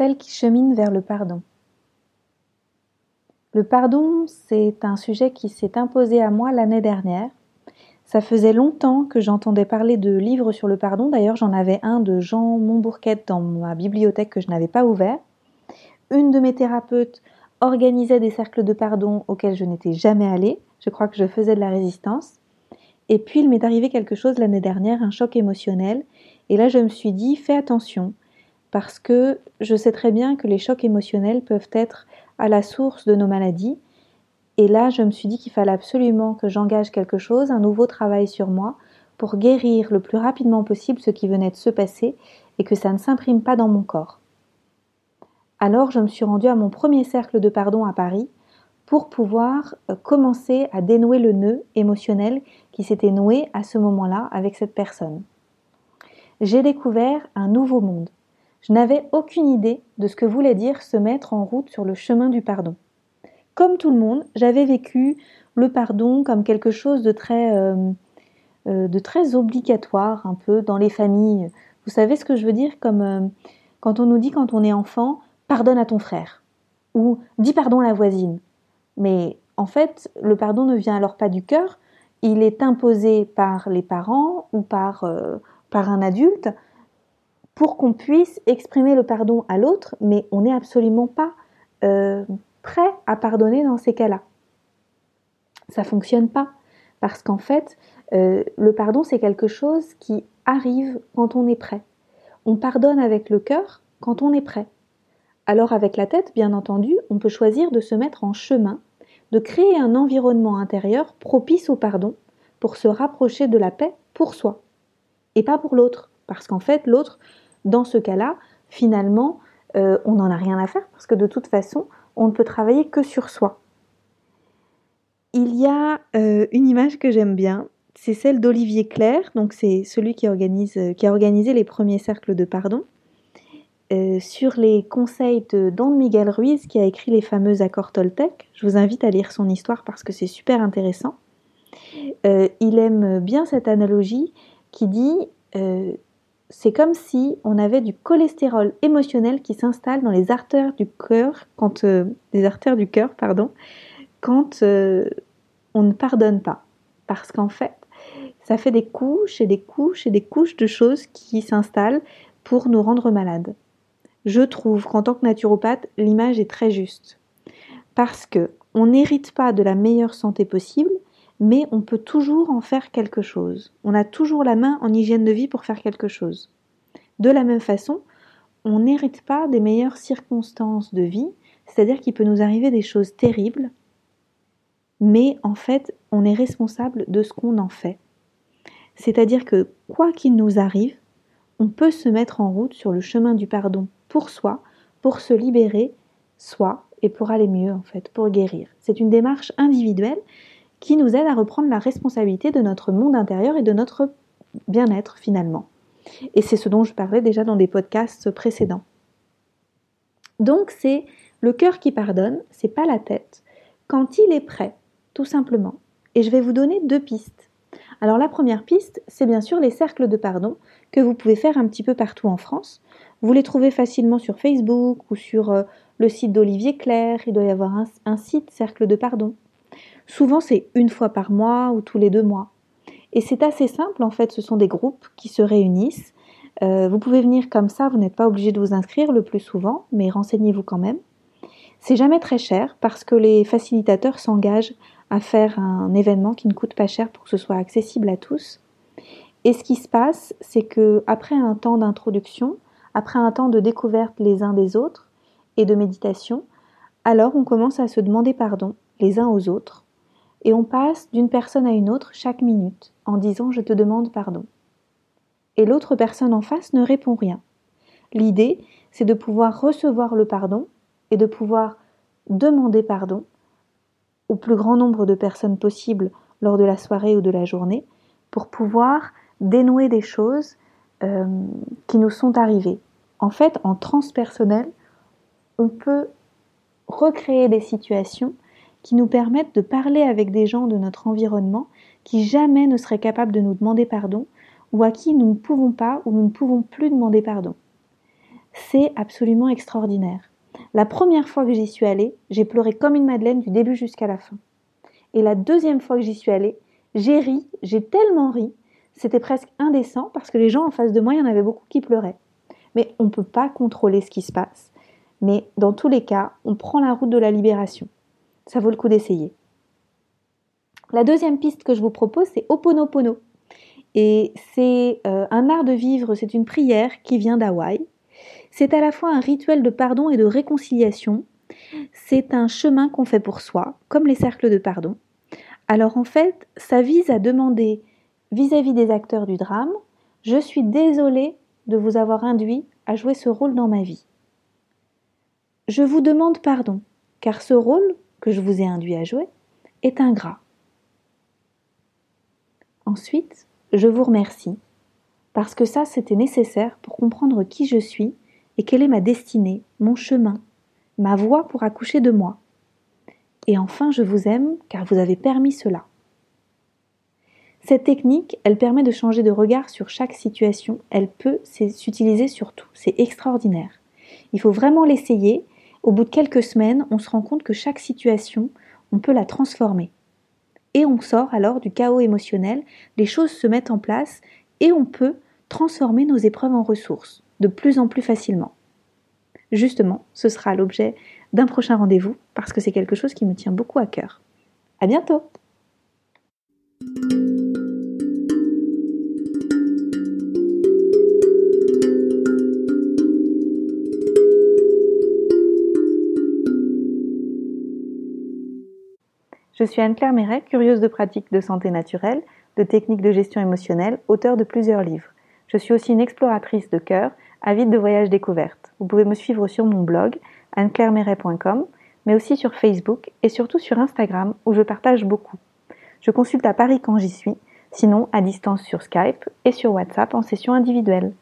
celle qui chemine vers le pardon. Le pardon, c'est un sujet qui s'est imposé à moi l'année dernière. Ça faisait longtemps que j'entendais parler de livres sur le pardon. D'ailleurs, j'en avais un de Jean Montbourquette dans ma bibliothèque que je n'avais pas ouvert. Une de mes thérapeutes organisait des cercles de pardon auxquels je n'étais jamais allée. Je crois que je faisais de la résistance. Et puis, il m'est arrivé quelque chose l'année dernière, un choc émotionnel. Et là, je me suis dit, fais attention parce que je sais très bien que les chocs émotionnels peuvent être à la source de nos maladies. Et là, je me suis dit qu'il fallait absolument que j'engage quelque chose, un nouveau travail sur moi, pour guérir le plus rapidement possible ce qui venait de se passer et que ça ne s'imprime pas dans mon corps. Alors, je me suis rendue à mon premier cercle de pardon à Paris pour pouvoir euh, commencer à dénouer le nœud émotionnel qui s'était noué à ce moment-là avec cette personne. J'ai découvert un nouveau monde je n'avais aucune idée de ce que voulait dire se mettre en route sur le chemin du pardon. Comme tout le monde, j'avais vécu le pardon comme quelque chose de très, euh, euh, obligatoire un peu dans les familles. Vous savez ce que je veux dire comme euh, quand on nous dit quand on est enfant, pardonne à ton frère ou dis pardon à la voisine. Mais en fait, le pardon ne vient alors pas du cœur, il est imposé par les parents ou par un adulte pour qu'on puisse exprimer le pardon à l'autre, mais on n'est absolument pas euh, prêt à pardonner dans ces cas-là. Ça fonctionne pas parce qu'en fait, euh, le pardon c'est quelque chose qui arrive quand on est prêt. On pardonne avec le cœur quand on est prêt. Alors avec la tête, bien entendu, on peut choisir de se mettre en chemin, de créer un environnement intérieur propice au pardon pour se rapprocher de la paix pour soi et pas pour l'autre. Parce qu'en fait, l'autre, dans ce cas-là, finalement, euh, on n'en a rien à faire parce que de toute façon, on ne peut travailler que sur soi. Il y a euh, une image que j'aime bien, c'est celle d'Olivier Claire, donc c'est celui qui, organise, qui a organisé les premiers cercles de pardon, euh, sur les conseils de Don Miguel Ruiz qui a écrit les fameux accords Toltec. Je vous invite à lire son histoire parce que c'est super intéressant. il aime bien cette analogie qui dit c'est comme si on avait du cholestérol émotionnel qui s'installe dans les artères du cœur quand euh, artères du cœur pardon quand euh, on ne pardonne pas parce qu'en fait ça fait des couches et des couches et des couches de choses qui s'installent pour nous rendre malades. Je trouve qu'en tant que naturopathe, l'image est très juste parce que on n'hérite pas de la meilleure santé possible, mais on peut toujours en faire quelque chose. On a toujours la main en hygiène de vie pour faire quelque chose. De la même façon, on n'hérite pas des meilleures circonstances de vie, c'est-à-dire qu'il peut nous arriver des choses terribles, mais en fait, on est responsable de ce qu'on en fait. C'est-à-dire que quoi qu'il nous arrive, on peut se mettre en route sur le chemin du pardon pour soi, pour se libérer, soi, et pour aller mieux en fait, pour guérir. C'est une démarche individuelle qui nous aide à reprendre la responsabilité de notre monde intérieur et de notre bien-être finalement. Et c'est ce dont je parlais déjà dans des podcasts précédents. Donc c'est le cœur qui pardonne, c'est pas la tête, quand il est prêt, tout simplement. Et je vais vous donner deux pistes. Alors la première piste, c'est bien sûr les cercles de pardon que vous pouvez faire un petit peu partout en France. Vous les trouvez facilement sur Facebook ou sur euh, le site d'Olivier Claire. Il doit y avoir un site cercle de pardon. Souvent, c'est une fois par mois ou tous les deux mois. Et c'est assez simple, en fait, ce sont des groupes qui se réunissent. Euh, vous pouvez venir comme ça, vous n'êtes pas obligé de vous inscrire le plus souvent, mais renseignez-vous quand même. C'est jamais très cher parce que les facilitateurs s'engagent à faire un événement qui ne coûte pas cher pour que ce soit accessible à tous. Et ce qui se passe, c'est que après un temps d'introduction, après un temps de découverte les uns des autres et de méditation, alors on commence à se demander pardon les uns aux autres et on passe d'une personne à une autre chaque minute en disant je te demande pardon. Et l'autre personne en face ne répond rien. L'idée, c'est de pouvoir recevoir le pardon et de pouvoir demander pardon au plus grand nombre de personnes possible lors de la soirée ou de la journée pour pouvoir dénouer des choses euh, qui nous sont arrivées. En fait, en transpersonnel, on peut recréer des situations qui nous permettent de parler avec des gens de notre environnement qui jamais ne seraient capables de nous demander pardon ou à qui nous ne pouvons pas ou nous ne pouvons plus demander pardon. c'est absolument extraordinaire. La première fois que j'y suis allée, j'ai pleuré comme une madeleine du début jusqu'à la fin. Et la deuxième fois que j'y suis allée, j'ai ri, j'ai tellement ri, c'était presque indécent parce que les gens en face de moi, il y en avait beaucoup qui pleuraient. Mais on ne peut pas contrôler ce qui se passe. Mais dans tous les cas, on prend la route de la libération. Ça vaut le coup d'essayer. La deuxième piste que je vous propose, c'est Oponopono. Et c'est euh, un art de vivre, c'est une prière qui vient d'Hawaï. C'est à la fois un rituel de pardon et de réconciliation. C'est un chemin qu'on fait pour soi, comme les cercles de pardon. Alors en fait, ça vise à demander vis-à-vis des acteurs du drame, je suis désolée de vous avoir induit à jouer ce rôle dans ma vie. Je vous demande pardon, car ce rôle que je vous ai induit à jouer est ingrat. Ensuite, je vous remercie, parce que ça, c'était nécessaire pour comprendre qui je suis et quelle est ma destinée, mon chemin, ma voie pour accoucher de moi. Et enfin, je vous aime, car vous avez permis cela. Cette technique, elle permet de changer de regard sur chaque situation, elle peut s'utiliser sur tout, c'est extraordinaire. Il faut vraiment l'essayer, au bout de quelques semaines, on se rend compte que chaque situation, on peut la transformer et on sort alors du chaos émotionnel, les choses se mettent en place et on peut transformer nos épreuves en ressources de plus en plus facilement. Justement, ce sera l'objet d'un prochain rendez-vous parce que c'est quelque chose qui me tient beaucoup à cœur. À bientôt! Je suis Anne-Claire Méret, curieuse de pratiques de santé naturelle, de techniques de gestion émotionnelle, auteur de plusieurs livres. Je suis aussi une exploratrice de cœur, avide de voyages découvertes. Vous pouvez me suivre sur mon blog, anneclairemeret.com, mais aussi sur Facebook et surtout sur Instagram où je partage beaucoup. Je consulte à Paris quand j'y suis, sinon à distance sur Skype et sur WhatsApp en session individuelle.